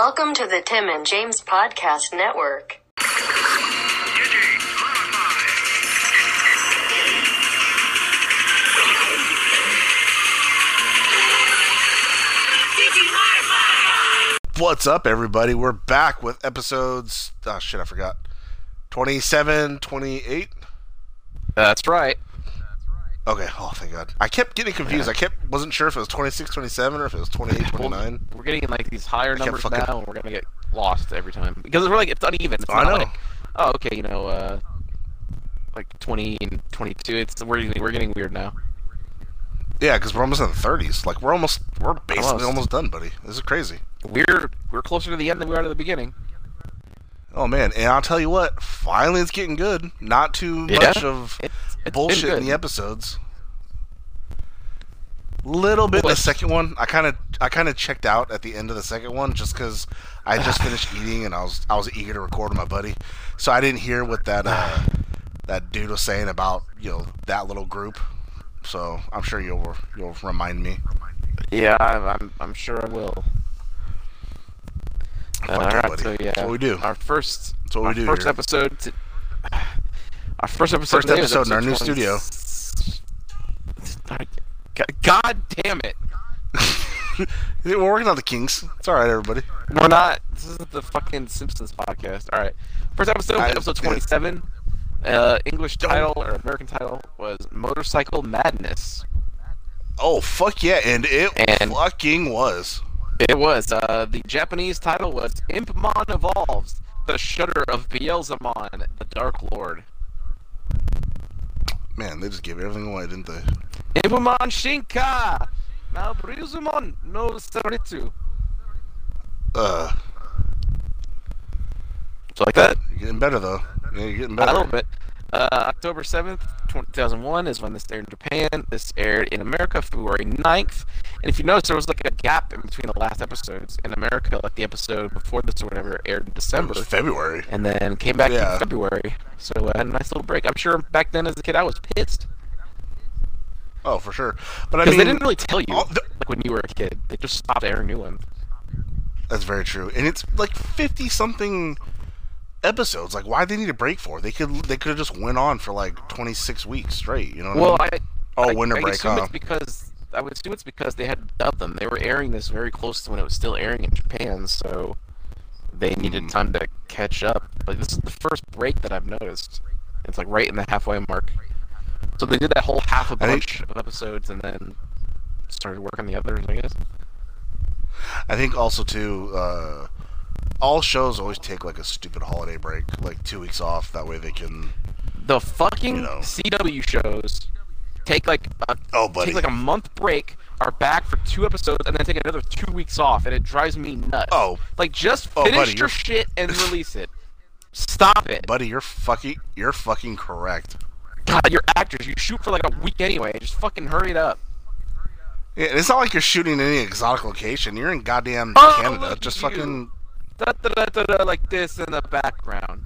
Welcome to the Tim and James Podcast Network. What's up, everybody? We're back with episodes. Oh, shit, I forgot. 27, 28? That's right. Okay, oh, thank God. I kept getting confused. I kept wasn't sure if it was 26, 27 or if it was 28, 29. We're getting like these higher kept numbers fucking- now, and we're gonna get lost every time because we're like it's uneven. It's I not know. like oh okay, you know, uh, like 20 and 22. It's we're getting, we're getting weird now. Yeah, because we're almost in the 30s. Like, we're almost, we're basically Almost. almost done, buddy. This is crazy. We're we're closer to the end than we are to the beginning. Oh, man. And I'll tell you what, finally it's getting good. Not too Yeah, much of It's, it's bullshit in the episodes. Little bit in the second one. I kind of I kind of checked out at the end of the second one just because I just finished eating and I was I was eager to record with my buddy, so I didn't hear what that uh, that dude was saying about you know that little group. So I'm sure you'll you'll remind me. Yeah, I'm I'm, I'm sure I will. Uh, all right, buddy. so yeah, That's what we do. Our first, That's what we our do First here. episode. To, our first episode. First episode in our new 20 studio. God damn it! We're working on the Kings. It's all right, everybody. We're not. This isn't the fucking Simpsons podcast. All right. First episode, I- episode twenty-seven. Uh, English title or American title was Motorcycle Madness. Oh fuck yeah, and it And- fucking was. It was. Uh, the Japanese title was Impmon Evolves: The Shudder of Beelzemon, the Dark Lord. Man, they just gave everything away, didn't they? Impmon Shinka, Malbrizumon no Saritsu. Uh, So like that. you're getting better though. Yeah, you're getting better. A little bit. Uh, October 7th, 2001 is when this aired in Japan. This aired in America February 9th. And if you notice, there was like a gap in between the last episodes. In America, like the episode before this or whatever aired in December. February. And then came back Yeah. in February. So uh, I had a nice little break. I'm sure back then as a kid I was pissed. Oh, for sure. But I mean, they didn't really tell you, the- like when you were a kid. They just stopped airing new ones. that's very true. And it's like fifty something episodes. Like, why they need a break for? They could they could have just went on for like twenty six weeks straight. You know? What Well, I mean? I, oh, I, winter I break, assume huh? it's because I would assume it's because they had dubbed them. They were airing this very close to when it was still airing in Japan, so they needed Hmm. time to catch up. But this is the first break that I've noticed. It's like right in the halfway mark. So they did that whole half a I think- bunch of episodes and then started working the others, I guess. I think also too. Uh, all shows always take like a stupid holiday break, like two weeks off. That way they can. The fucking You know. CW shows take like a Oh, buddy. take like a month break, are back for two episodes, and then take another two weeks off, and it drives me nuts. Oh. like just Oh, finish buddy, your you're- shit and release it. Stop it, Buddy, you're fucking you're fucking correct. God, you're actors. You shoot for like a week anyway. Just fucking hurry it up. Yeah, it's not like you're shooting in any exotic location. You're in goddamn Oh, Canada. Just you. fucking. Da, da, da, da, da, like this in the background.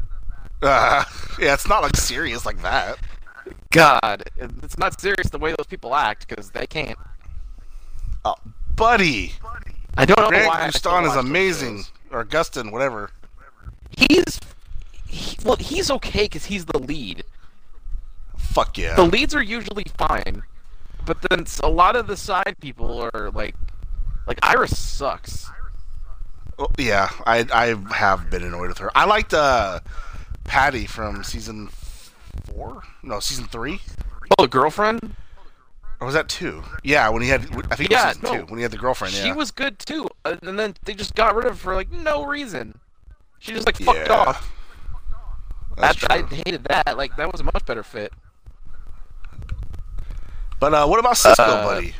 Uh, yeah, it's not like serious like that. God, it's not serious the way those people act because they can't. Oh, buddy, I don't know Grant why. Gustin is amazing, or Gustin, whatever. He's he, well, he's okay because he's the lead. Fuck yeah. The leads are usually fine, but then a lot of the side people are like, like Iris sucks. Oh, yeah, I I have been annoyed with her. I liked uh, Patty from season four. No, season three. Oh, the girlfriend. Or was that two? Yeah, when he had. I think it Yeah, was no. two when he had the girlfriend. Yeah. She was good too, and then they just got rid of her for like no reason. She just like fucked Yeah, off. That's That- I hated that. Like that was a much better fit. But uh, what about Cisco, Uh, buddy?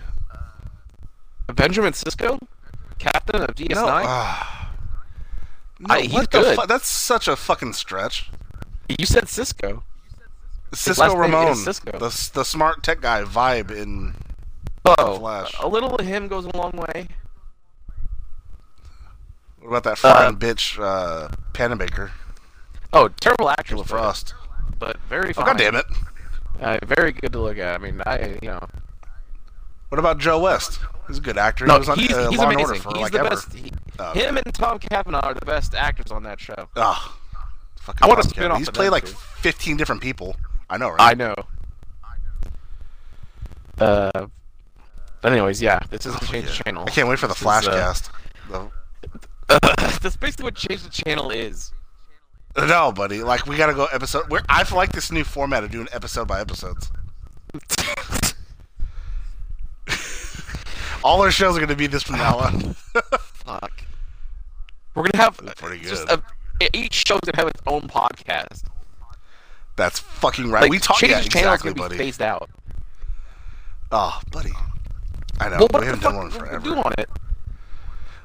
Benjamin Sisko, captain of DS9. No, no I- he's what the good. fu- That's such a fucking stretch. you said Cisco. Cisco Ramon, Cisco. the the smart tech guy vibe in. Oh, Flash. a little of him goes a long way. What about that Uh, bitch, uh, Panabaker, Oh, terrible actress, Frost? but very Oh god damn it! Uh, very good to look at. I mean, I you know. What about Joe West? He's a good actor. No, he was on he's, uh, he's Law and amazing. Order for he's like the ever. best. He, Oh, Him and Tom Cavanagh are the best actors on that show. Oh, fucking I want a Tom spin-off He's played like two. 15 different people. I know, right? I know. Uh, but anyways, yeah, this is Change the Channel. I can't wait for the uh, Flashcast. That's basically what Change the Channel is. No, buddy. Like we gotta go episode. We're, I like this new format of doing episode by episodes. All our shows are gonna be this from now on. Fuck. We're gonna have That's pretty good. a, each show's gonna have its own podcast. That's fucking right. Like we talked. Yeah, exactly, buddy. phased out. Oh, buddy. I know. well, we haven't done one we forever. do on it?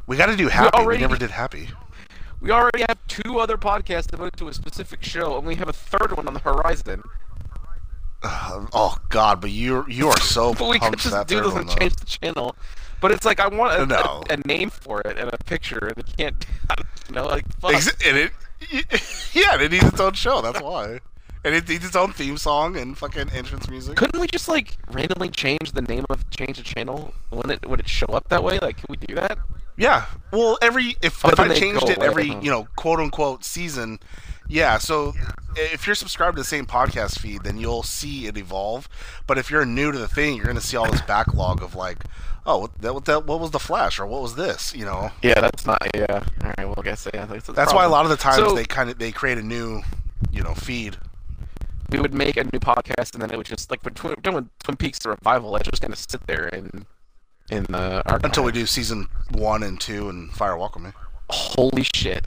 We got to do happy. We already- never did happy. We already have two other podcasts devoted to a specific show, and we have a third one on the horizon. Uh, oh God, but you you are so But we could just do this and change the channel. But it's like I want a, No. a, a name for it and a picture, and it can't. You know, like fuck. Ex- and it, yeah, and it needs its own show. That's why. And it needs its own theme song and fucking entrance music. Couldn't we just like randomly change the name of change the channel? Would it would it show up that way? Like, can we do that? Yeah. Well, every if, if I changed it every you know quote unquote season, yeah. So if you're subscribed to the same podcast feed, then you'll see it evolve. But if you're new to the thing, you're gonna see all this backlog of like, oh, what that what, that, what was the Flash or what was this? You know. Yeah, that's not. Yeah. All right. Well, I guess yeah. That's, That's why a lot of the times So- they kind of they create a new, you know, feed. we would make a new podcast, and then it would just like when Twin, when Twin Peaks: The Revival, it's just gonna sit there and in the archive. Until we do season one and two and Fire Walk with Me. Holy shit,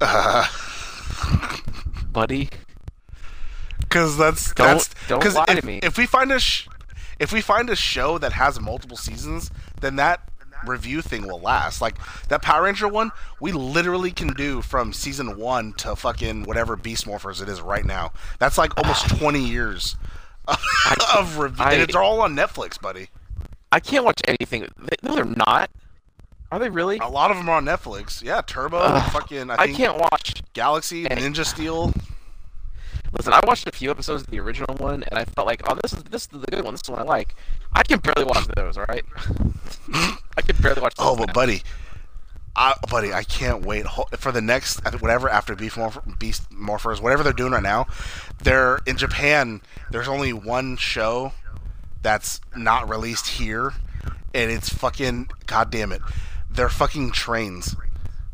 buddy! Because that's Don't- that's don't 'cause lie to if, me. If we find a sh- if we find a show that has multiple seasons, then that review thing will last. Like that Power Ranger one, we literally can do from season one to fucking whatever Beast Morphers it is right now. That's like almost twenty years of review, I- and they're all on Netflix, buddy. I can't watch anything. No, they're not. Are they really? A lot of them are on Netflix. Yeah, Turbo, Ugh, fucking I I can't watch. Galaxy, any- Ninja Steel. Listen, I watched a few episodes of the original one, and I felt like, oh, this is this is the good one. This is the one I like. I can barely watch those. All right. I can barely watch. Oh, those Oh, but now. buddy, I, buddy, I can't wait for the next whatever after Beast Morph- Beast Morphers, whatever they're doing right now. They're in Japan. There's only one show that's not released here, and it's fucking goddamn it. They're fucking trains.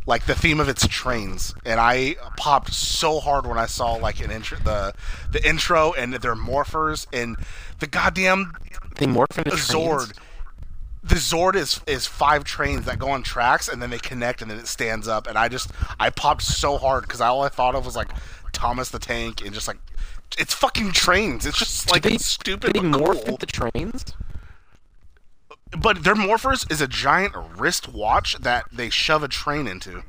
Like the theme of it's trains, and I popped so hard when I saw like an intro, the the intro, and their morphers, and the goddamn they morph into Zord. trains? The Zord is is five trains that go on tracks and then they connect and then it stands up and I just I popped so hard because all I thought of was like Thomas the Tank and just like it's fucking trains. It's just like they, stupid they morph cool. into trains? But their morphers is a giant wrist watch that they shove a train into.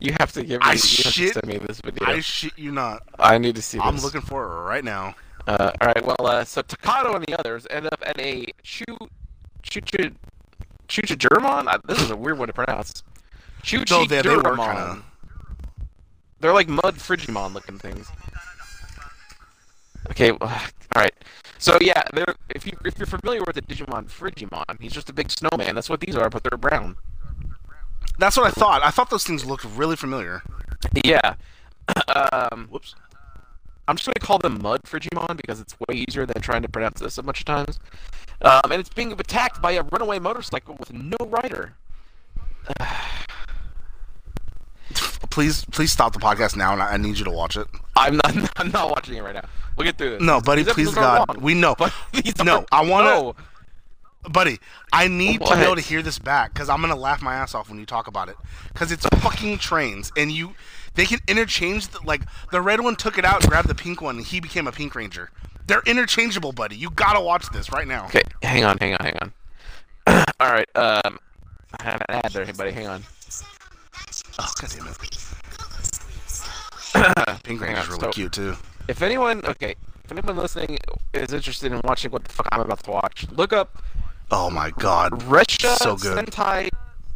You have to give me. I you have to shit- send me this video. I shit you not. I need to see this. I'm looking for it right now. Uh, all right. Well, uh, so Takato and the others end up at a Chu Chucha Chucha Uh, This is a weird one to pronounce. Chuchi No, they- they They're like mud Frigimon looking things. Okay. well, All right. So yeah, they're if you if you're familiar with the Digimon Frigimon, he's just a big snowman. That's what these are, but they're brown. That's what I thought. I thought those things looked really familiar. Yeah. um, Whoops. I'm just going to call them Mud Frigimon because it's way easier than trying to pronounce this a bunch of times. Um, and it's being attacked by a runaway motorcycle with no rider. Please, please stop the podcast now, and I I need you to watch it. I'm not. I'm not watching it right now. We'll get through this. No, buddy, These please, God, long, we know. No, I wanna- no. Buddy, I need to be able to hear this back because I'm gonna laugh my ass off when you talk about it. Because it's fucking trains, and you they can interchange. The, like the red one took it out and grabbed the pink one, and he became a pink ranger. They're interchangeable, buddy. You gotta watch this right now. Okay, hang on, hang on, hang on. All right. Um, I have an ad there, buddy. Hang on. Oh god damn it! Pink ranger's really so- cute too. If anyone, okay, if anyone listening is interested in watching what the fuck I'm about to watch, look up Oh my god. Resha So good. Sentai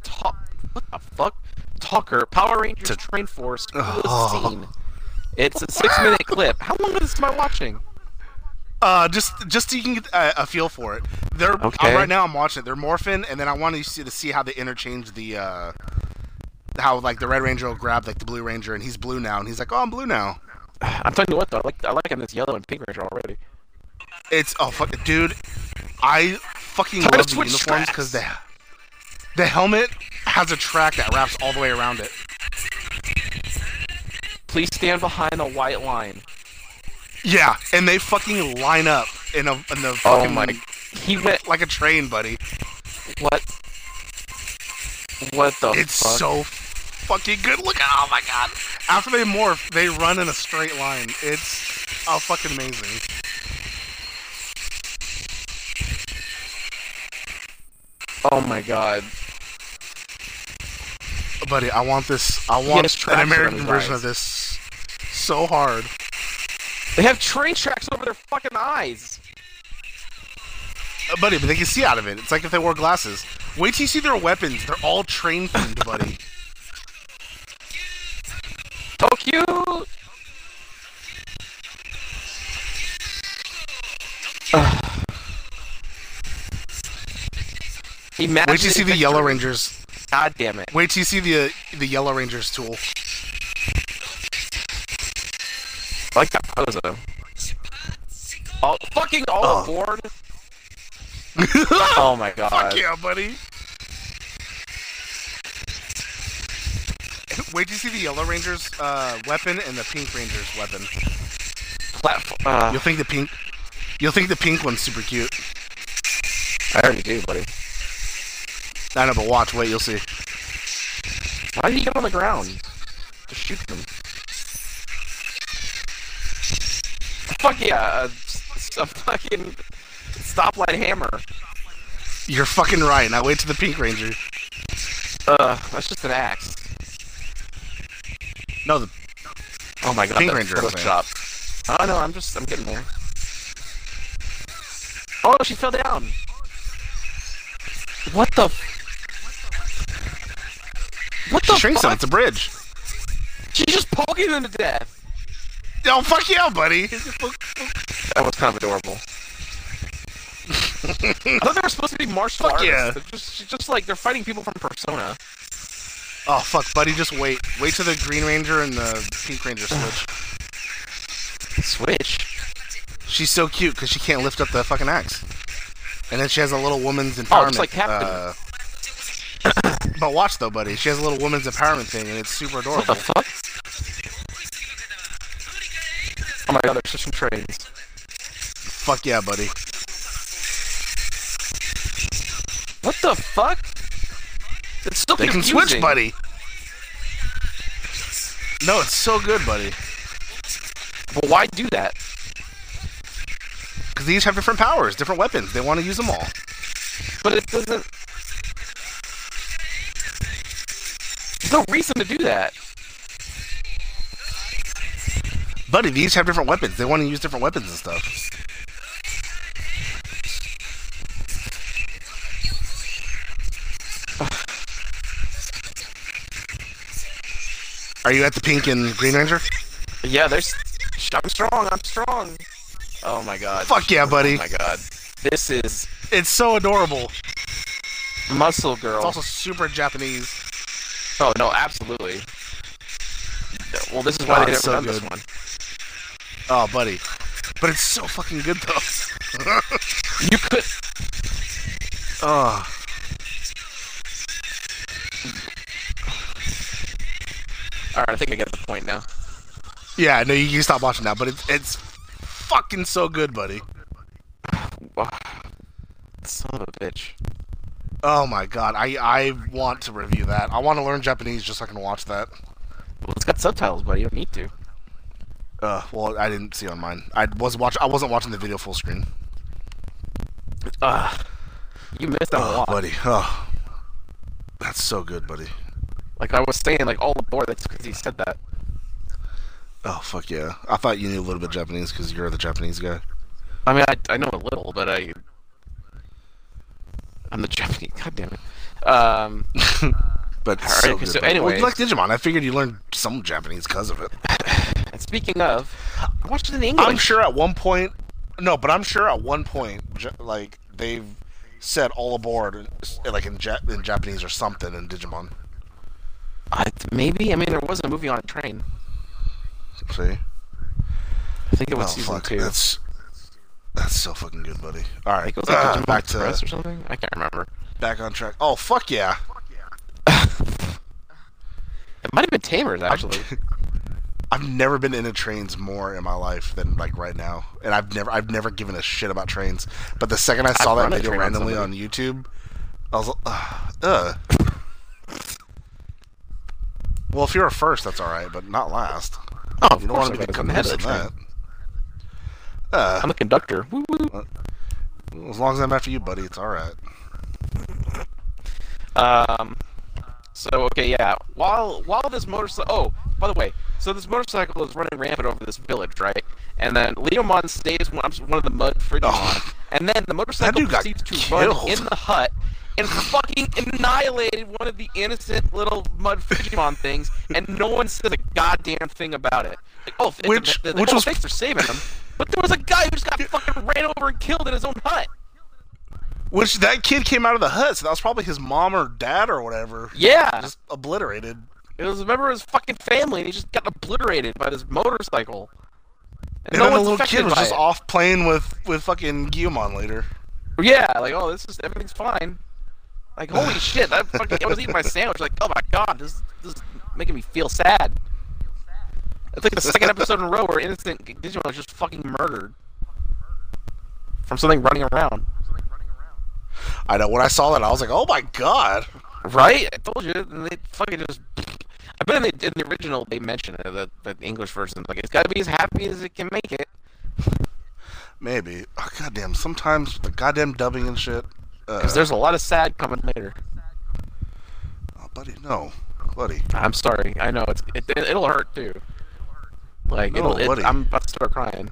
Ta- what the fuck? Talker Power Rangers To- Train Force Oh. Scene. It's a six minute clip. How long is this am I watching? Uh, just just so you can get a, a feel for it. They're uh, right now. I'm watching it. They're morphing, and then I want to see to see how they interchange the uh, how like the Red Ranger will grab like the Blue Ranger, and he's blue now, and he's like, oh, I'm blue now. I'm telling you what though, I like I like him this yellow and pink ranger already. It's oh fuck, dude. I fucking Time love the uniforms because the the helmet has a track that wraps all the way around it. Please stand behind the white line. Yeah, and they fucking line up in a in the Oh fucking my! He went. like a train, buddy. What? What the fuck? It's fuck? so fucking good. Look at oh my god. After they morph, they run in a straight line. It's oh fucking amazing. Oh my god! Buddy, I want this. I want tracks an around American version eyes. of this so hard. They have train tracks over their fucking eyes. Uh, buddy, but they can see out of it. It's like if they wore glasses. Wait till you see their weapons. They're all train themed, buddy. So cute. Ugh. Imagine Wait till you see the Yellow Rangers. God damn it! Wait till you see the the Yellow Rangers tool. I like that pose though. All, fucking all Oh. aboard. Oh my god. Fuck yeah, buddy. Wait you see the Yellow Rangers uh, weapon and the Pink Rangers weapon. Platform. Uh, You'll think the pink. You'll think the pink one's super cute. I already do, buddy. I know, but watch. Wait, you'll see. Why did he get on the ground? Just shoot them. Fuck yeah! A, a fucking stoplight hammer. You're fucking right. Now wait to the Pink Ranger. Uh, that's just an axe. No, the Oh my god, Pink Ranger, I'm Oh no, I'm just, I'm getting there. Oh, she fell down. What the? f- What the shrinks him. fuck? It's a bridge. She's just poking him to death. Oh fuck yeah, buddy. That was kind of adorable. I thought they were supposed to be martial Fuck artists. yeah. They're just, just like they're fighting people from Persona. Oh fuck, buddy. Just wait. Wait till the Green Ranger and the Pink Ranger switch. Switch. She's so cute because she can't lift up the fucking axe. And then she has a little woman's empowerment. Oh, just like Captain. uh, but watch though, buddy. She has a little woman's empowerment thing, and it's super adorable. What the fuck? Oh my god, they're switching trains. Fuck yeah, buddy. What the fuck? It's still They can switch, buddy. No, it's so good, buddy. But why do that? Because these have different powers, different weapons. They want to use them all. But it doesn't. There's no reason to do that. Buddy, these have different weapons. They want to use different weapons and stuff. Are you at the pink and green ranger? Yeah, there's. I'm strong. I'm strong. Oh my god. Fuck yeah, buddy. Oh my god. This is It's so adorable. Muscle Girl. It's also super Japanese. Oh no, absolutely. Well, this is why Oh, they never so done this good. one. Oh, buddy. But it's so fucking good though. You could. oh. All right, I think I get the point now. Yeah, no, you can stop watching that, but it's it's fucking so good, buddy. Son of a bitch. Oh my god, I I want to review that. I want to learn Japanese just so I can watch that. Well, it's got subtitles, buddy. You don't need to. Uh, well, I didn't see on mine. I was watch. I wasn't watching the video full screen. Ugh. You missed out a Oh, lot. buddy. Oh, that's so good, buddy. Like I was saying, like all aboard. That's because he said that. Oh fuck yeah! I thought you knew a little bit Japanese because you're the Japanese guy. I mean, I, I know a little, but I. I'm the Japanese. God damn it. Um. But so so buddy. well, you like Digimon. I figured you learned some Japanese because of it. And speaking of, I watched it in English. I'm sure at one point No, but I'm sure at one point, like they've said all aboard, like in, ja- in Japanese or something in Digimon. I, maybe. I mean, there was a movie on a train. See? I think it was Oh season fuck, two. that's that's so fucking good, buddy. All right, I right, think it was like uh, back Express to or something. I can't remember. back on track. Oh fuck yeah! It might have been Tamers actually. I've never been into trains more in my life than like right now, and I've never I've never given a shit about trains. But the second I saw I've that video train on randomly on. YouTube, I was like, ugh. Well, if you're a first, that's all right, but not last. oh, You don't want to be the come ahead of the caboose in train. that. Uh, I'm a conductor. Woo woo. as long as I'm after you, buddy, it's all right. Um. So okay, yeah. While while this motorcycle, oh, by the way, so this motorcycle is running rampant over this village, right? And then Leomon stays one, one of the mud Frigimon, Oh. and then the motorcycle proceeds to killed. run in the hut and fucking annihilated one of the innocent little mud Frigimon things, and no one says a goddamn thing about it. Like, oh, Which- the, the, which oh, was- thanks for saving him. But there was a guy who just got fucking ran over and killed in his own hut. Which that kid came out of the hut, so that was probably his mom or dad or whatever. Yeah. Just obliterated. It was a member of his fucking family, and he just got obliterated by this motorcycle. And, And no then the little kid was just it. off playing with with fucking Guilmon later. Yeah, like oh, this is everything's fine. Like holy shit, that fucking I was eating my sandwich. Like oh my god, this this is making me feel sad. It's like the second episode in a row where innocent Digimon is just fucking murdered from something running around. I know. When I saw that, I was like, "Oh my god!" Right? I told you. And they fucking just. I bet in the, in the original they mention it, the, the English version. Like, it's gotta be as happy as it can make it. Maybe. Oh, goddamn. Sometimes the goddamn dubbing and shit. Uh, Because there's a lot of sad coming later. oh, buddy, no, buddy. I'm sorry. I know it's it, it'll hurt too. Like No, it'll, it, buddy. I'm about to start crying.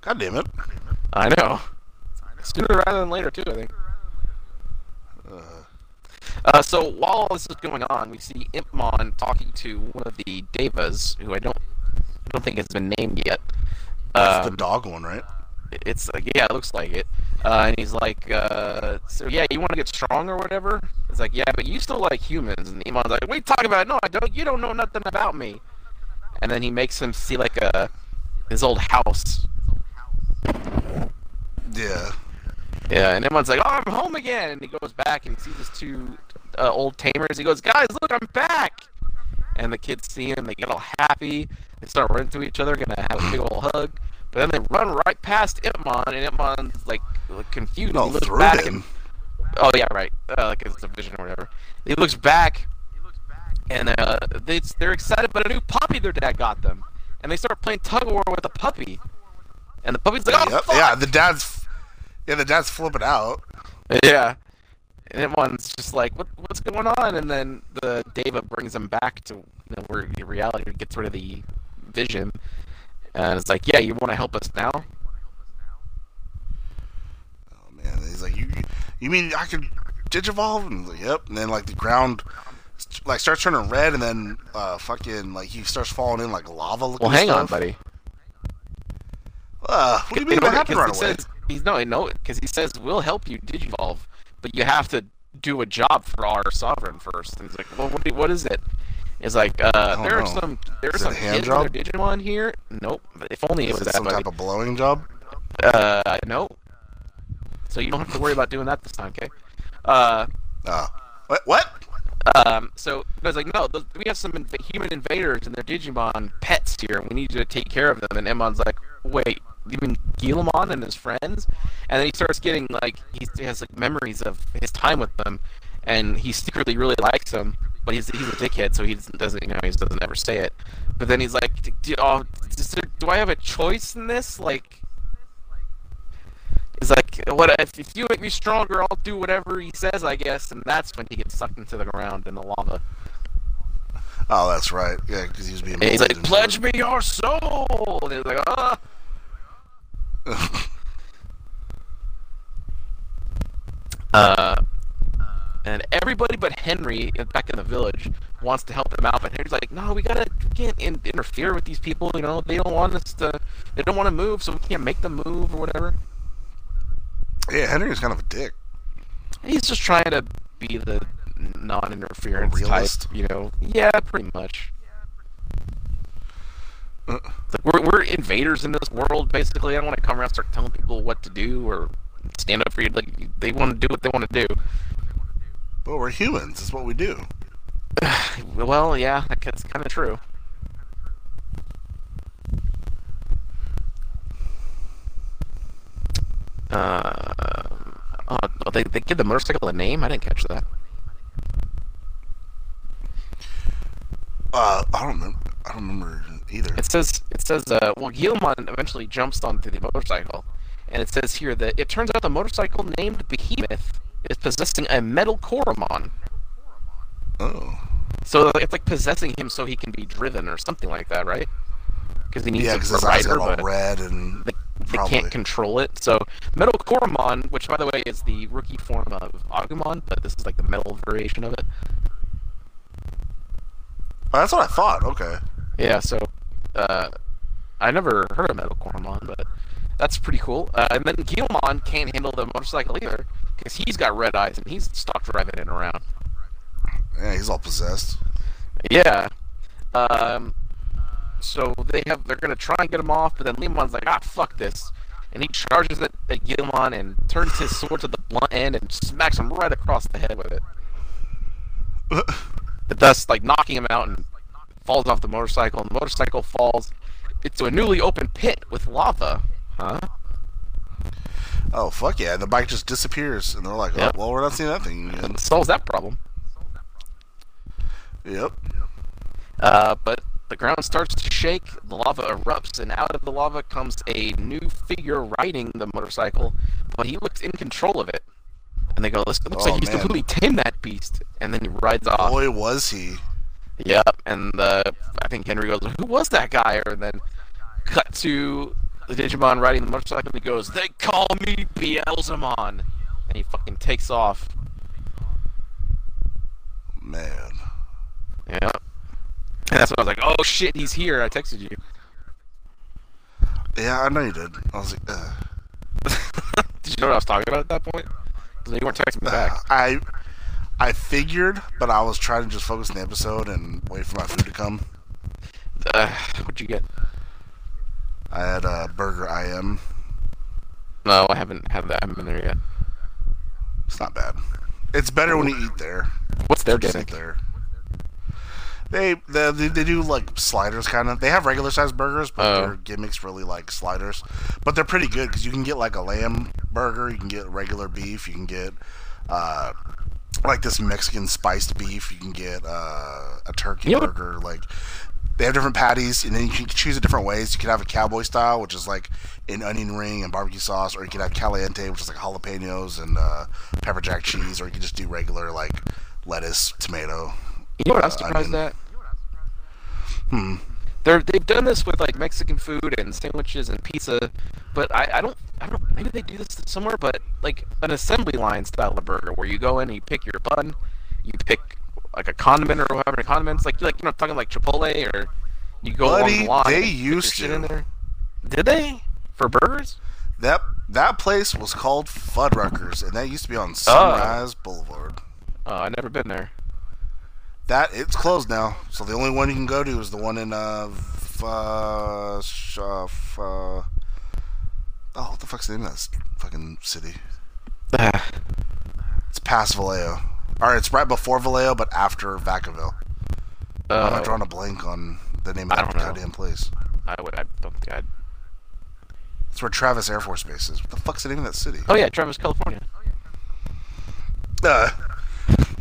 God damn it. I know. Sooner rather than later too. I think. Uh, Uh, so while all this is going on, we see Impmon talking to one of the Devas, who I don't, I don't think has been named yet. that's Um, the dog one, right? it's like yeah, it looks like it. Uh, and he's like, uh, so yeah, you want to get strong or whatever? It's like, yeah, but you still like humans. And Impmon's like, what talk about? No, I don't. You don't know nothing about me. And then he makes him see like a his old house. Yeah. Yeah, and Impmon's like, oh, I'm home again. And he goes back and he sees his two uh, old tamers. He goes, guys, look, I'm back. And the kids see him. They get all happy. They start running to each other, gonna have a big old hug. But then they run right past Impmon, and Impmon's like confused. No, looks back him. and oh yeah, right. Uh, like it's a vision or whatever. He looks back, and uh, they they're excited about a new puppy their dad got them, and they start playing tug of war with the puppy. And the puppy's like, oh Yep. fuck! Yeah. The dad's. Yeah, the dad's flipping out. Yeah. And everyone's just like, what, what's going on? And then the Deva brings him back to you know, where reality gets rid of the vision. And it's like, yeah, you want to help us now? Oh man, he's like, you, you mean I could digivolve? And like, yep. And then like the ground, like starts turning red, and then uh, fucking like he starts falling in like lava. Well, hang on, buddy. Uh, what do you mean? What happened right he away? says, he's no, no, because he says we'll help you digivolve, but you have to do a job for our sovereign first. And he's like, well, what, what is it? It's like, uh, there are some, there are some hand job? Digimon here. Nope. If only it Is was it that, some buddy. type of blowing job? Uh, no. So you don't have to worry about doing that this time, okay? Uh, Uh, what? What? um, so I was like, no, we have some inv- human invaders and they're Digimon pets here. and We need you to take care of them. And Emon's like, wait, you mean Guilmon and his friends? And then he starts getting like he has like memories of his time with them, and he secretly really likes them. But he's he's a dickhead, so he doesn't you know he doesn't ever say it. But then he's like, do, oh, there, do I have a choice in this? Like. He's like, what if, if you make me stronger, I'll do whatever he says, I guess. And that's when he gets sucked into the ground in the lava. Oh, that's right. Yeah, because he was being. He's like, pledge it. me your soul. And he's like, ah. Uh, and everybody but Henry back in the village wants to help them out, but Henry's like, "No, we gotta we can't in- interfere with these people. You know, they don't want us to. They don't want to move, so we can't make them move or whatever." Yeah, Henry's kind of a dick. He's just trying to be the non-interference type, you know. Yeah, pretty much. Uh. Like we're we're invaders in this world, basically. I don't want to come around and start telling people what to do or stand up for you. Like they want to do what they want to do. But we're humans. That's what we do. Well, yeah, that's kind of true. Uh, oh, they they give the motorcycle a name. I didn't catch that. Uh, I don't remember. I don't remember either. It says it says uh, well, Guilmon eventually jumps onto the motorcycle, and it says here that it turns out the motorcycle named Behemoth is possessing a metal Koromon. Oh, So it's like possessing him so he can be driven or something like that, right? Because he needs yeah, a because his eyes rider, but red and they, they can't control it. So Metal Koromon, which by the way is the rookie form of Agumon, but this is like the metal variation of it. Oh, that's what I thought. Okay. Yeah, so uh, I never heard of Metal Koromon, but that's pretty cool. Uh, and then Guilmon can't handle the motorcycle either because he's got red eyes and he's stopped driving it around. Yeah, he's all possessed. Yeah. Um. So they have they're gonna try and get him off, but then Leomon's like, ah, fuck this, and he charges it at Guilmon and turns his sword to the blunt end and smacks him right across the head with it. The dust like knocking him out and falls off the motorcycle, and the motorcycle falls into a newly opened pit with lava. Huh? Oh fuck yeah! The bike just disappears, and they're like, "Oh, Yep. well, we're not seeing that thing again." Solves that problem. Yep. Uh, but the ground starts to shake, the lava erupts, and out of the lava comes a new figure riding the motorcycle, but he looks in control of it. And they go, "Looks, looks Oh, like he's completely tamed that beast." And then he rides off. Boy, was he! Yep. And uh, I think Henry goes, "Who was that guy?" Or then cut to the Digimon riding the motorcycle, and he goes, "They call me Beelzemon," and he fucking takes off. Man. Yeah. And that's when I was like, "Oh shit, he's here!" I texted you. Yeah, I know you did. I was like, Ugh. Did you know what I was talking about at that point? 'Cause you weren't texting me back. I I figured, but I was trying to just focus on the episode and wait for my food to come. Uh, what'd you get? I had a burger IM. No, I haven't had that. I haven't been there yet. It's not bad. It's better when you eat there. What's their gimmick? there. They, they they they do like sliders kind of. They have regular sized burgers, but Oh. their gimmicks really like sliders. But they're pretty good because you can get like a lamb burger, you can get regular beef, you can get uh, like this Mexican spiced beef, you can get uh, a turkey what- burger. Like they have different patties, and then you can choose it different ways. You can have a cowboy style, which is like an onion ring and barbecue sauce, or you can have caliente, which is like jalapenos and uh, pepper jack cheese, or you can just do regular like lettuce, tomato. You know what I'm uh, surprised at? Hmm. They're they've done this with like Mexican food and sandwiches and pizza, but I, I don't I don't maybe they do this somewhere, but like an assembly line style of burger where you go in and you pick your bun, you pick like a condiment or whatever condiments like like you know talking like Chipotle or you go along Buddy, the line. they and pick your used to. in there. Did they for burgers? That that place was called Fuddruckers, and that used to be Oh. on Sunrise Boulevard. Oh, I never been there. That it's closed now, so the only one you can go to is the one in uh, f- uh, sh- uh, f- uh oh, what the fuck's the name of that fucking city? It's past Vallejo. All right, it's right before Vallejo, but after Vacaville. I'm Uh, not drawing a blank on the name of that goddamn place. I would I don't think I'd. It's where Travis Air Force Base is. What the fuck's the name of that city? Oh yeah, Travis, California. Uh,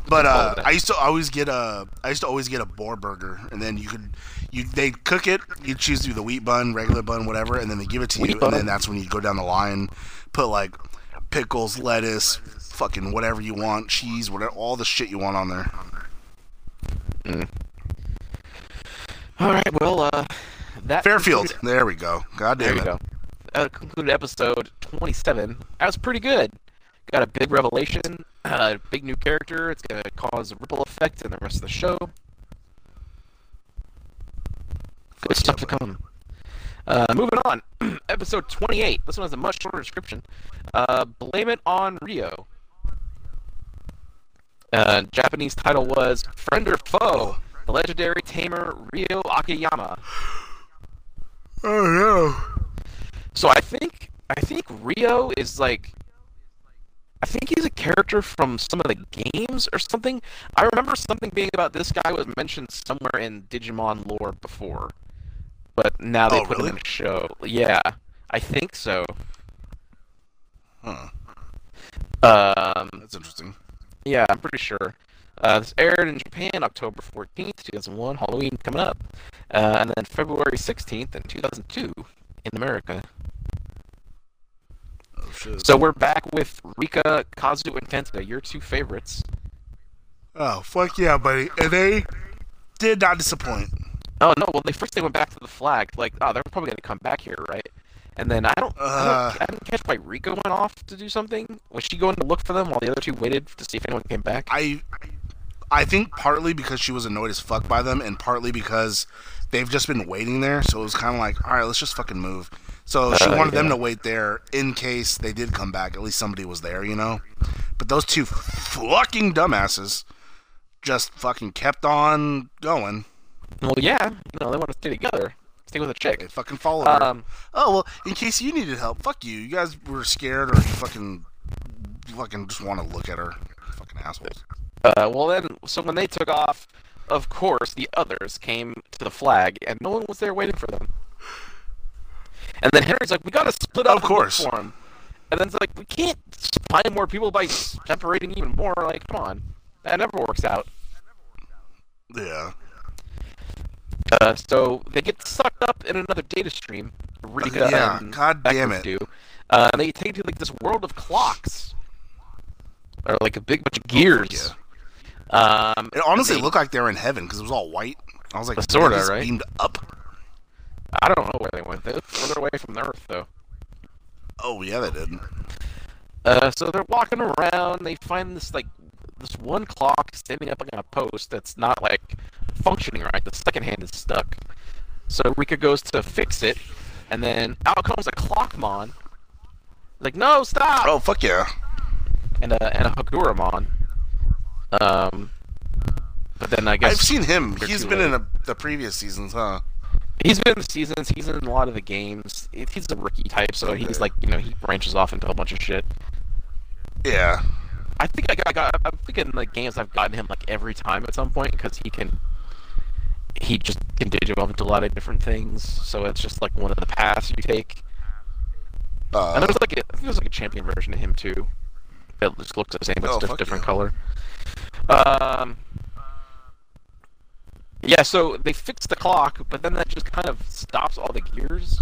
but uh, I used to always get a I used to always get a boar burger, and then you could you they cook it. You choose to do the wheat bun, regular bun, whatever, and then they give it to Wheat you, bun? and then that's when you go down the line, put like pickles, lettuce, fucking whatever you want, cheese, whatever, all the shit you want on there. All right, well, uh, that Fairfield, concluded- there we go. God There damn you it. go. That concluded episode 27. That was pretty good. Got a big revelation. Uh, big new character. It's gonna cause a ripple effect in the rest of the show. Good Fuck stuff yeah, to come. Uh, moving on, episode 28. This one has a much shorter description. Uh, Blame it on Ryo. Uh, Japanese title was Friend or Foe, the legendary tamer Ryo Akiyama. Oh no. So I think I think Ryo is like I think he's a character from some of the games or something. I remember something being about this guy was mentioned somewhere in Digimon lore before. But now they Oh, put really? him in a show. Yeah. I think so. Huh. Um That's interesting. yeah, I'm pretty sure. Uh, this aired in Japan October 14th, 2001, Halloween coming up. Uh, and then February 16th in 2002 in America. Oh. So we're back with Rika, Kazu, and Kenta, your two favorites. Oh fuck yeah, buddy. And they did not disappoint. Oh no, well they first they went back to the flag, like oh they're probably gonna come back here, right? And then I don't, I, Uh. don't I didn't catch why Rika went off to do something. Was she going to look for them while the other two waited to see if anyone came back? I I think partly because she was annoyed as fuck by them, and partly because they've just been waiting there. So it was kind of like, all right, let's just fucking move. So she Uh, wanted them to wait there in case they did come back. At least somebody was there, you know. But those two fucking dumbasses just fucking kept on going. Well, yeah, you know they want to stay together, stay with a They chick. fucking followed her. Um, Oh well, in case you needed help, fuck you. You guys were scared, or you fucking fucking just want to look at her. Fucking assholes. Uh, well then, so when they took off, of course the others came to the flag, and no one was there waiting for them. And then Henry's like, "We gotta split up Of course. for him." And then it's like, "We can't find more people by separating even more." Like, come on, that never works out. Yeah. Uh, so they get sucked up in another data stream. Rika Yeah, god damn it. Do. Uh, and they take to like this world of clocks, or like a big bunch of gears. Um, It honestly they- looked like they were in heaven because it was all white. I was like, Sorta, right? Beamed up. I don't know where they went. They look further away from the Earth, though. Oh yeah, they did. Uh, so they're walking around. They find this like this one clock standing up on a post that's not like functioning right. The second hand is stuck. So Rika goes to fix it, and then out comes a clockmon. Like, no, stop! Oh fuck yeah. And a and a Hagurumon. Um, but then I guess I've seen him. He's been in a, the previous seasons, huh? he's been in the seasons. He's in a lot of the games. He's a rookie type, so he's like you know he branches off into a bunch of shit. Yeah. I think I got, I got I think in the games I've gotten him like every time at some point because he can he just can digivolve into a lot of different things. So it's just like one of the paths you take. Uh, And there's like a, I think there's like a champion version of him too. It just looks the same, but Oh, it's just different yeah. color. Um. Yeah, so they fixed the clock, but then that just kind of stops all the gears,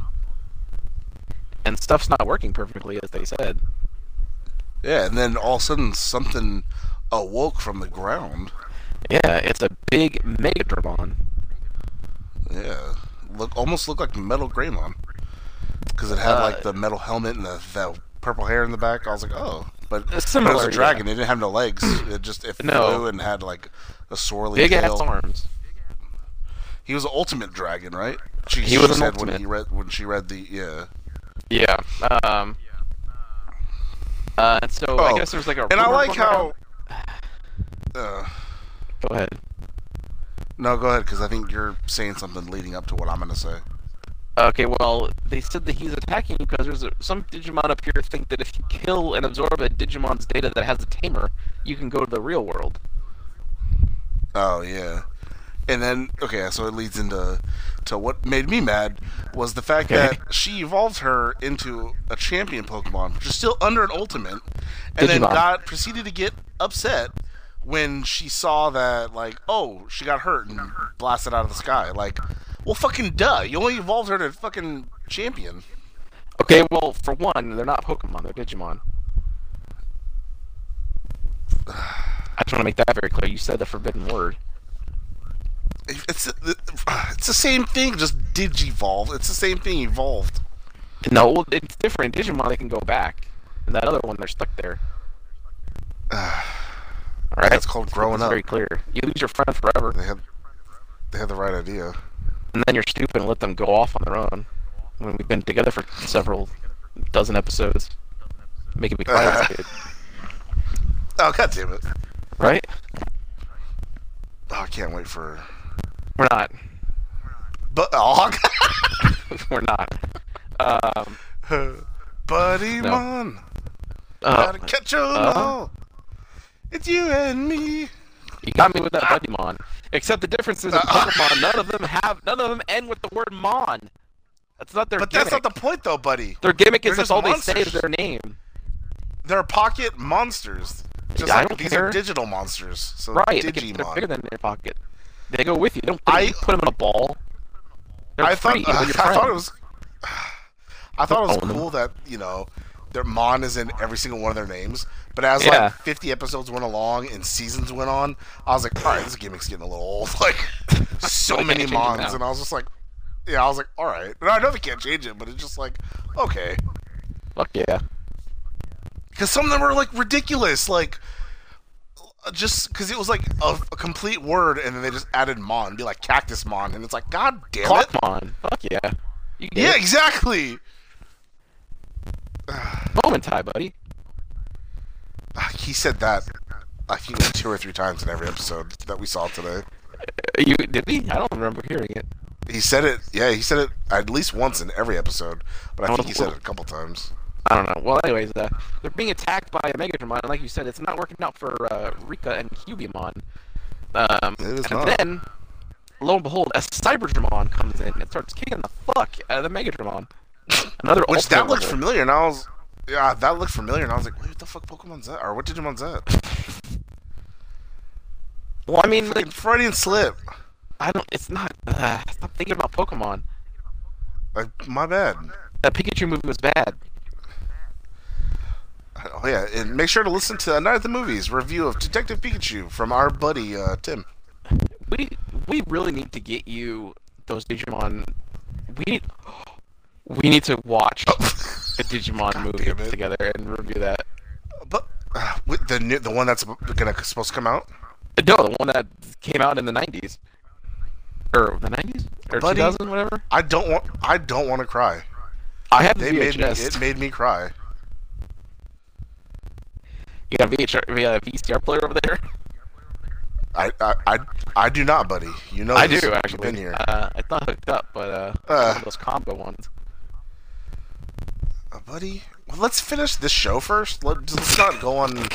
and stuff's not working perfectly as they said. yeah, and then all of a sudden something awoke from the ground. Yeah, it's a big Megadramon. Yeah, look almost looked like Metal Greymon because it had Uh, like the metal helmet and the, the purple hair in the back. I was like, oh, but, It's but it was a dragon. It didn't have no legs. It just it No. flew and had like a swirly Big tail. ass arms. He was an ultimate dragon, right? She, He was said when he read when she read the yeah. Yeah. Um. Uh, and so I Oh, guess there's like a. And I like how. Uh, Go ahead. no, go ahead because I think you're saying something leading up to what I'm gonna say. Okay, well, they said that he's attacking you because there's a, some Digimon up here think that if you kill and absorb a Digimon's data that has a tamer, you can go to the real world. Oh yeah, and then okay, so it leads into to what made me mad was the fact Okay. that she evolved her into a champion Pokemon, which is still under an ultimate, and then got proceeded to get upset when she saw that like oh she got hurt and blasted out of the sky. Like, well, fucking duh, you only evolved her to fucking champion. Okay, well, for one, they're not Pokemon, they're Digimon. I just want to make that very clear. You said the forbidden word. It's it's the same thing, just digivolve. It's the same thing evolved. No, it's different. Digimon, they can go back. And that other one, they're stuck there. All right, That's called growing it's up. Very clear. You lose your friend forever, They had they had the right idea. and then you're stupid and let them go off on their own. When we've been together for several dozen episodes, making me kid, Oh god damn it! right? Oh, I can't wait for. We're not. But oh, We're not. Um, buddy No. mon, uh, gotta catch 'em uh-huh. all. It's you and me. you got me with that Buddymon. Except the difference is in Uh, Pokemon, none of them have, none of them end with the word Mon. That's not their But gimmick. that's not the point, though, buddy. Their gimmick is They're that's just all they say is their name. They're pocket monsters. Just I like these care. are digital monsters. So Right, can, they're bigger than their pocket. They go with you. They don't I- put them in a ball. They're I thought. They're I thought it was. I thought it was Own them. cool that you know, their Mon is in every single one of their names. But as Yeah. like 50 episodes went along and seasons went on, I was like, all right, this gimmick's getting a little old. Like, so many can't change it Mons, and I was just like, yeah, I was like, all right. And I know they can't change it, but it's just like, okay, Fuck yeah. because some of them are like ridiculous, like. uh, Just because it was like a, a complete word, and then they just added Mon, be like Cactus Mon, and it's like, God damn it! Clockmon. Fuck yeah. Yeah, it. exactly. Moment tie, buddy. He said that I think like two or three times in every episode that we saw today. You did he? I don't remember hearing it. He said it. Yeah, he said it at least once in every episode, but I Oh, think he said it a couple times. I don't know. Well, anyways, uh, they're being attacked by a Megatron, and like you said, it's not working out for uh, Rika and Kyubimon. Um, It is and not. then, lo and behold, a Cyberdramon comes in and starts kicking the fuck out of the Megatron. Another Which that level. familiar, and I was, yeah, that looked familiar, and I was like, wait, what the fuck Pokemon's that? Or what Digimon's that? Well, I mean, like, Freudian slip. I don't. It's not. Uh, stop thinking about Pokemon. Like my bad. That Pikachu movie was bad. Oh yeah, and make sure to listen to Night at the Movies review of Detective Pikachu from our buddy uh, Tim. We we really need to get you those Digimon. We need we need to watch a Digimon God movie together and review that. But uh, with the new, the one that's gonna supposed to come out. No, the one that came out in the '90s or the '90s or Buddy. 2000, whatever. I don't want. I don't want to cry. I have the They made me. VHS. It made me cry. you got a VHR, we got a VCR player over there. I, I, I, I do not, buddy. You know, I this. do actually. Been here, Uh, it's not hooked up, but uh, Uh. those combo ones. Buddy. Well, let's finish this show first. Let, let's not go on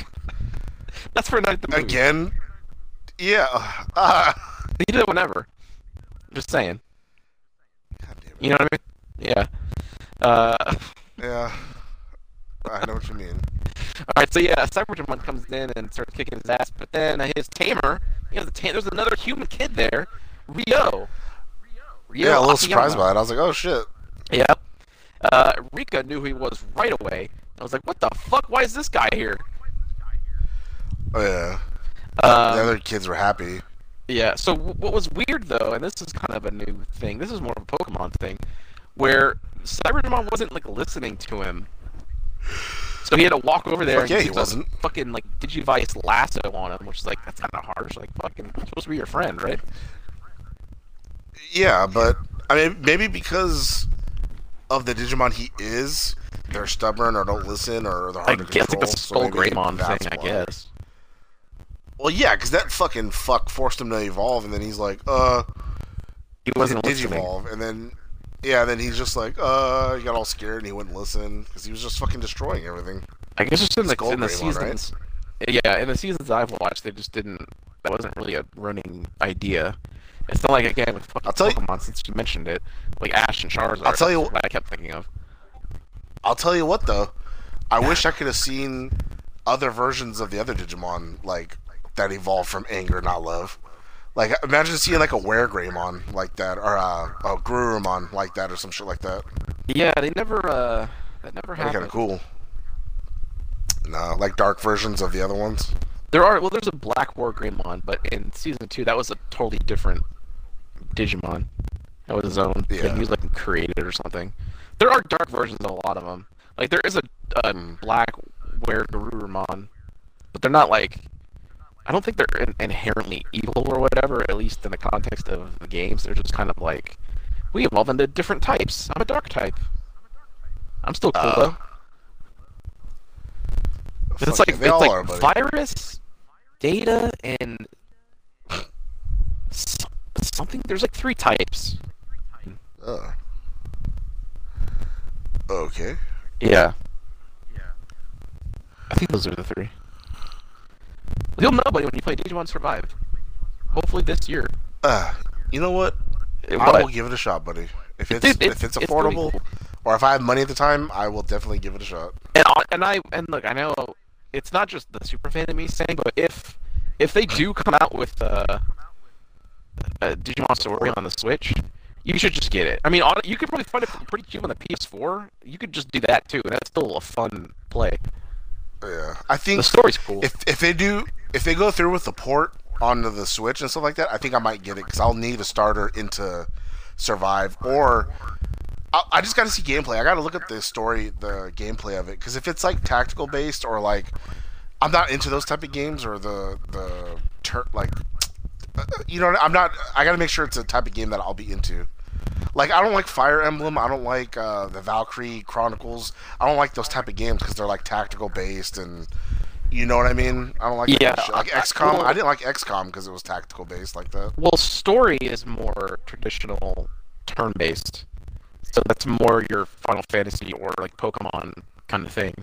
That's for night the again. Yeah. Uh, You do it whenever. Just saying. God damn it. You know what I mean? Yeah. Uh, Yeah. I know what you mean. all right. So yeah, Cyberdramon comes in and starts kicking his ass, but then his tamer, he has a tam- there's another human kid there, Ryo. Ryo Yeah, a little Akiyama. surprised by it. I was like, oh shit. Yep. Uh, Rika knew who he was right away. I was like, what the fuck? Why is this guy here? Oh yeah. Um, the other kids were happy. Yeah. So w- what was weird though, and this is kind of a new thing. This is more of a Pokemon thing, where Cyberdramon wasn't like listening to him. So he had to walk over there Fuck and yeah, he wasn't. fucking like Digivice lasso on him, which is like that's kind of harsh. Like fucking supposed to be your friend, right? Yeah, but I mean, maybe because of the Digimon he is, they're stubborn or don't listen or they're I hard to guess like the so Skull maybe Greymon thing. I guess. Well, yeah, because that fucking fuck forced him to evolve, and then he's like, uh, He wasn't. Digivolve, and then yeah, then he's just like, uh, he got all scared and he wouldn't listen because he was just fucking destroying everything. I guess just in the, in the Greymon, right? seasons. Yeah, in the seasons I've watched, they just didn't. That wasn't really a running idea. It's not like again with fucking I'll tell you- Pokemon since you mentioned it, like Ash and Charizard. I'll tell you- that's what I kept thinking of. I'll tell you what though, I wish I could have seen other versions of the other Digimon like that evolved from anger, not love. Like imagine seeing like a War Greymon like that, or uh, a Garurumon like that, or some shit like that. Yeah, they never. uh That never That'd be kind of cool. No, like dark versions of the other ones. There are well, there's a Black War Greymon, but in season two, that was a totally different Digimon. That was his own Yeah. thing. He was like created or something. There are dark versions of a lot of them. Like there is a. Black Were Garurumon, but they're not like I don't think they're in- inherently evil or whatever. At least in the context of the games, they're just kind of like we evolve into different types. I'm a dark type. I'm still cool Uh, though. It's like it's like are, virus, data, and something. There's like three types. Uh. Okay. Yeah. Yeah. I think those are the three. You'll know, buddy, when you play Digimon Survive. Hopefully this year. Uh, you know what? Eh, I will give it a shot, buddy. If it's Dude, if it's it's affordable, cool. or if I have money at the time, I will definitely give it a shot. And I- and I and look, I know it's not just the super fan of me saying, but if if they do come out with uh, uh Digimon Story on the Switch, you should just get it. I mean, you could probably find it pretty cheap on the PS4. You could just do that too, and that's still a fun play. Yeah, I think The story's cool. if if they do if they go through with the port onto the Switch and stuff like that, I think I might get it because I'll need a starter into Survive or. I, I just got to see gameplay. I got to look at the story, the gameplay of it, because if it's like tactical based or like, I'm not into those type of games or the the tur- like, uh, you know, I'm not. I got to make sure it's a type of game that I'll be into. Like I don't like Fire Emblem. I don't like uh, the Valkyrie Chronicles. I don't like those type of games because they're like tactical based and you know what I mean. I don't like Yeah, like XCOM. well- I didn't like XCOM because it was tactical based like that. Well, story is more traditional turn-based, so that's more your Final Fantasy or like Pokemon kind of thing.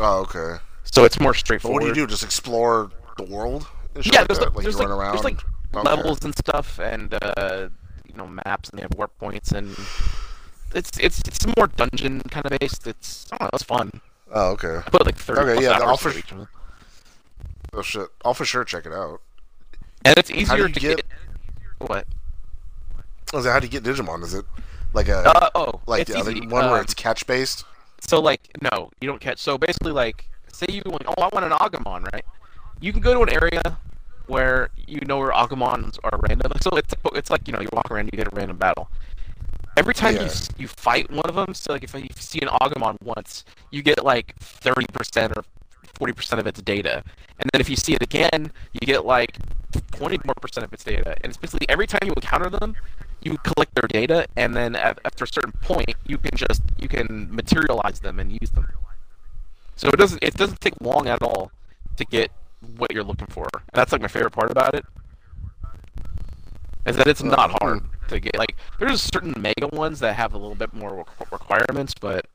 Oh, okay. So it's more But straightforward. what do you do? Just explore the world? Yeah, like there's, that? like, there's like, run around. there's like Okay. levels and stuff, and uh, you know maps, and they have warp points, and it's it's it's more dungeon kind of based. It's I don't know, it's fun. Oh, okay. I put like thirty Okay, yeah, I'll for- of. Oh shit! I'll for sure check it out. and it's easier to get- get. What? Is it how do you get Digimon? Is it like a Uh, oh, like the other one where Um, it's catch based? So like no, you don't catch. So basically, like say you want, oh I want an Agumon, right? You can go to an area where you know where Agumons are random. So it's it's like you know you walk around, you get a random battle. Every time you Yeah. s- you fight one of them, so like if you see an Agumon once, you get like thirty percent or forty percent of its data, and then if you see it again, you get like twenty more percent of its data. And it's basically every time you encounter them, you collect their data, and then at, after a certain point, you can just you can materialize them and use them. So it doesn't it doesn't take long at all to get what you're looking for. And that's like my favorite part about it. Is that it's not hard to get. Like there's certain mega ones that have a little bit more requ- requirements, but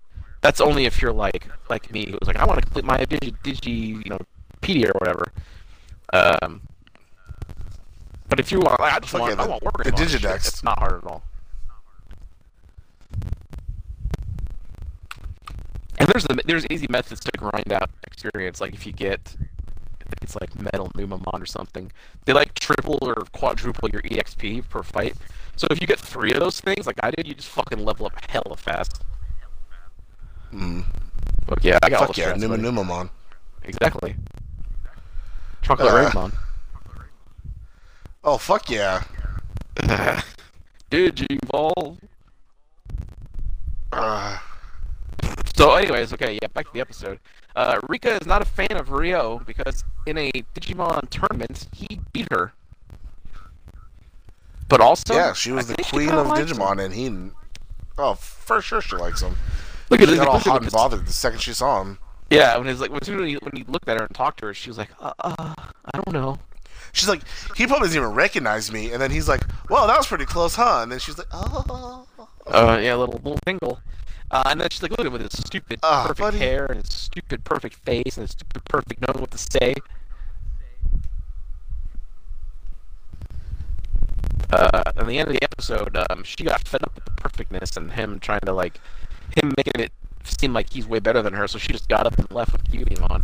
that's only if you're like like me, who's like I want to complete my digi, digi you know, pedia or whatever. Um, but if you want, like, I just Fuck want, yeah, I the- want work the Digidex. It's not hard at all. And there's the, there's easy methods to grind out experience. Like if you get, it's like Metal Numamon or something. They like triple or quadruple your EXP per fight. So if you get three of those things, like I did, you just fucking level up hella fast. Mm. But yeah, I got all Fuck the yeah, strats, Numa. Numamon. Exactly. Chocolate Uh. Oh fuck yeah. Digivolve. Uh, So, anyways, okay, yeah, back to the episode. Uh, Rika is not a fan of Ryo because in a Digimon tournament, he beat her. But also, yeah, she was I the queen of likes him. Digimon, and he. Oh, for sure she likes him. Look at She this. got all hot and bothered the second she saw him. Yeah, when he's like, when when he, when he looked at her and talked to her, she was like, uh, uh, I don't know. She's like, he probably doesn't even recognize me, and then he's like, "Well, that was pretty close, huh?" And then she's like, "Oh." Uh, yeah, little little tingle. Uh, and then she's like, look at him with his stupid Ah, perfect buddy. hair and his stupid perfect face and his stupid perfect knowing what to say. Uh, at the end of the episode, um, she got fed up with the perfectness and him trying to like, him making it seem like he's way better than her. So she just got up and left with Cutie on.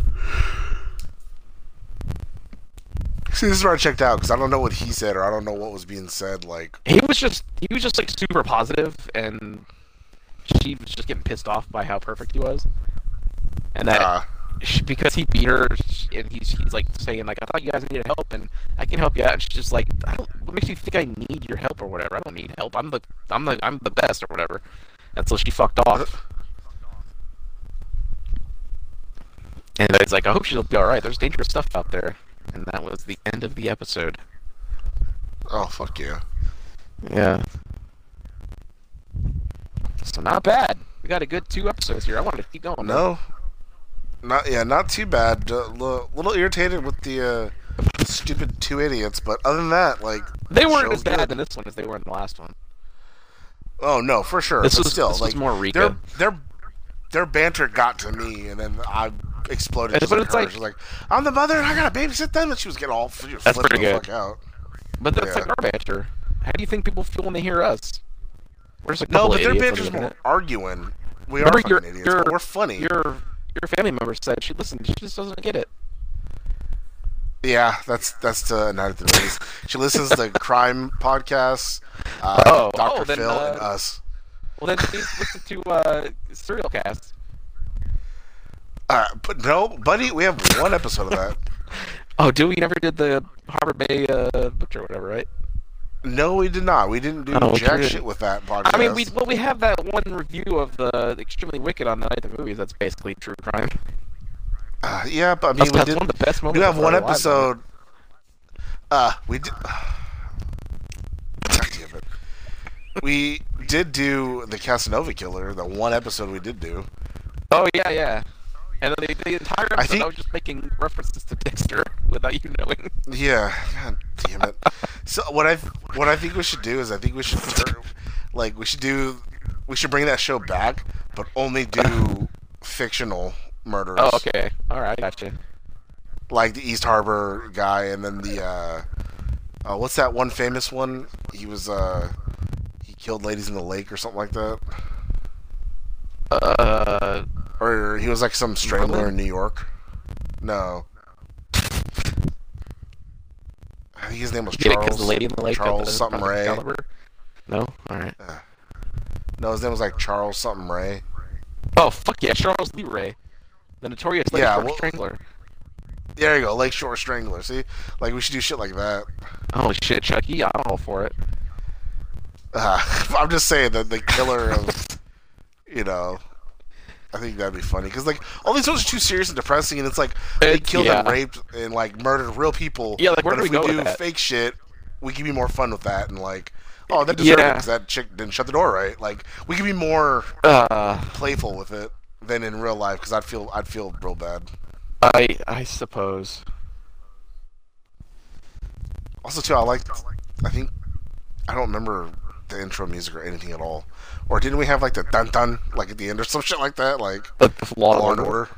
See, this is where I checked out because I don't know what he said or I don't know what was being said. Like, He was just he was just like super positive, and she was just getting pissed off by how perfect he was, and that uh, she, because he beat her, and he's he's like saying like I thought you guys needed help, and I can help you out. And she's just like, I don't, what makes you think I need your help or whatever? I don't need help. I'm the I'm the I'm the best or whatever. And so she fucked off. And it's like I hope she'll be all right. There's dangerous stuff out there. And that was the end of the episode. Oh fuck yeah. Yeah. So not bad. We got a good two episodes here. I wanted to keep going. No, not yeah, not too bad. A little, little irritated with the uh, stupid two idiots, but other than that, like they weren't as bad good. in this one as they were in the last one. Oh no, for sure. This but was- still, this was like more Rika. Their their their banter got to me, and then I exploded. But like it's like- like, "I'm the mother, and I gotta babysit them," and she was getting all That's pretty the good. fuck out. But that's Yeah. like our banter. How do you think people feel when they hear us? We're just No, but their banter's more arguing. We Remember are fucking your- idiots, your- we're funny. Your your family member said she listened. She just doesn't get it. Yeah, that's that's to Night at the Movies. She listens to crime podcasts, uh, Oh, Dr. oh, then, Phil, and uh, us. Well, then please listen to uh, Serial Cast. Uh, but no, buddy, we have one episode of that. Oh, do we never did the Harbor Bay uh, Butcher or whatever, right? No, we did not. We didn't do Oh, jack shit with that podcast. I mean, we well we have that one review of the Extremely Wicked on the Night of the Movies. That's basically true crime. Uh, yeah, but I mean, That's, we that's did. one of the best We moments. do have one episode. Uh, we did. God damn it. We did do the Casanova Killer. The one episode we did do. Oh yeah, yeah. And then the, the entire episode, I, think- was just making references to Dexter without you knowing. Yeah, god damn it. So what I what I think we should do is I think we should turn, like we should do we should bring that show back, but only do fictional murders. Oh, okay. All right, gotcha. Like the East Harbor guy, and then the uh, uh, what's that one famous one? He was uh, he killed ladies in the lake or something like that, Uh, or he was like some strangler Merlin? in New York. No. I think his name was Charles. because the lady in the lake. Charles something Ray. Excalibur? No. All right. No, his name was like Charles something Ray. Oh fuck yeah, Charles Lee Ray, the notorious Lake Yeah, Shore well- Strangler. There you go, Lake Shore Strangler. See, like we should do shit like that. Holy shit, Chucky! I'm all for it. Uh, I'm just saying that the killer of, you know, I think that'd be funny because like all these ones are too serious and depressing, and it's like they It- killed and raped and like murdered real people. Yeah, like, where but do if we we, go do with that? fake shit, we can be more fun with that and like, oh, that deserved it Yeah. 'cause that chick didn't shut the door right. Like we can be more Uh, playful with it than in real life because I'd feel I'd feel real bad. I I suppose. Also, too, I like. I think I don't remember the intro music or anything at all. Or didn't we have like the dun dun like at the end or some shit like that? Like The, the Law, Law and and Order, Order.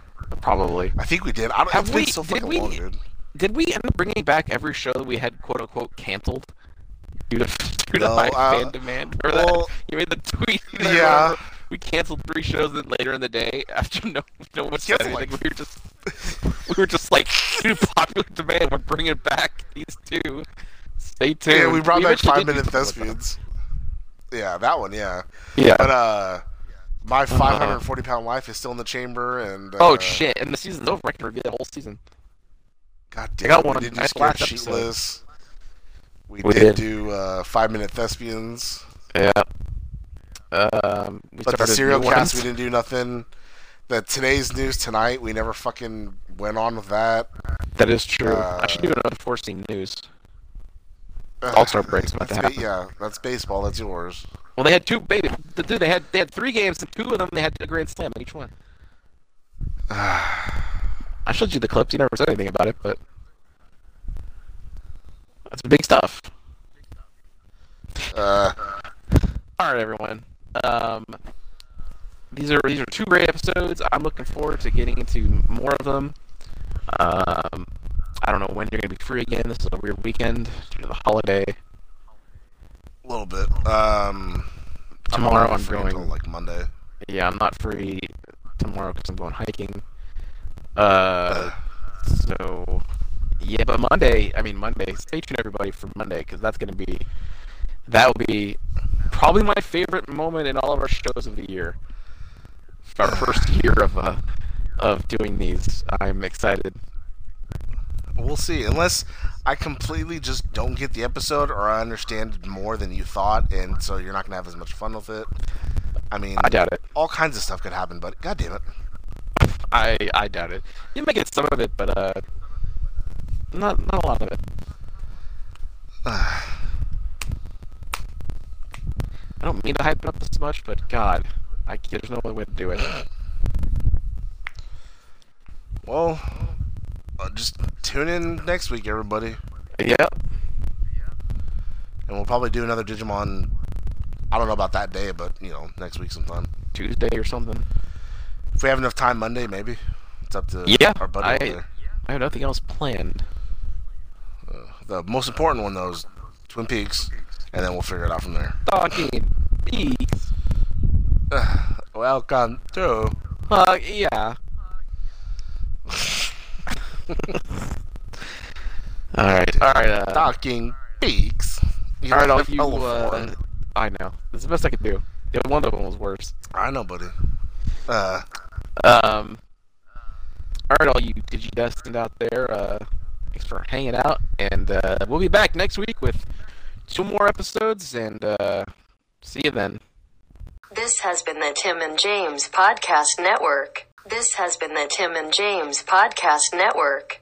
probably. I think we did. I don't. Have it's we- been so did fucking we- long, dude. Did we end up bringing back every show that we had quote unquote canceled due to due to No, high uh, fan demand? Or well, that you made the tweet. that yeah. We canceled three shows and later in the day after no no one said Canceled, anything. like- we were just we were just like due to popular demand. We're bringing back these two. Stay tuned. Yeah, we brought back five minute something with thespians. Yeah, that one. Yeah. Yeah. but uh, my 540 pound life is still in the chamber, and uh, oh shit! And the season's over. I can review the whole season. God I damn, got one we did do nice Scared last. We, We did, did. do uh, five minute thespians, Yeah. Um, we but the serial cast ones. we didn't do nothing. The today's news tonight we never fucking went on with that. That is true. Uh, I should do another foreseen news. All-Star break's about to happen. Yeah, that's baseball. That's yours. Well, they had two baby. Dude, they had they had three games, and two of them they had a grand slam in each one. I showed you the clips. You never said anything about it, but that's big stuff. Uh, All right, everyone. Um, these are these are two great episodes. I'm looking forward to getting into more of them. Um, I don't know when you're gonna be free again. This is a weird weekend due to the holiday. a little bit. Um, Tomorrow I'm free going- until, like Monday. Yeah, I'm not free tomorrow because I'm going hiking. Uh, so yeah, but Monday. I mean Monday. Stay tuned, everybody, for Monday because that's gonna be that will be probably my favorite moment in all of our shows of the year. Our first year of uh of doing these. I'm excited. We'll see. Unless I completely just don't get the episode, or I understand more than you thought, and so you're not gonna have as much fun with it. I mean, I doubt it. all kinds of stuff could happen, but god damn it. I I doubt it. You may get some of it, but uh, not not a lot of it. I don't mean to hype it up this much, but God, I, there's no other way to do it. Well, uh, just tune in next week, everybody, Yep. and we'll probably do another Digimon. I don't know about that day, but you know, next week sometime. Tuesday or something. If we have enough time Monday, maybe. It's up to Yeah, our buddy I-. I have nothing else planned. The most important one though is Twin Peaks, and then we'll figure it out from there. Talking peaks. Welcome to. Uh, yeah. all right, all right. Uh, Talking Peaks. You all right, all you. Uh. I know. It's the best I could do. The one of them was worse. I know, buddy. Uh, Um. All right, all you Digidestined out there. Uh, thanks for hanging out, and uh, we'll be back next week with two more episodes, and uh, see you then. This has been the Tim and James Podcast Network. This has been the Tim and James Podcast Network.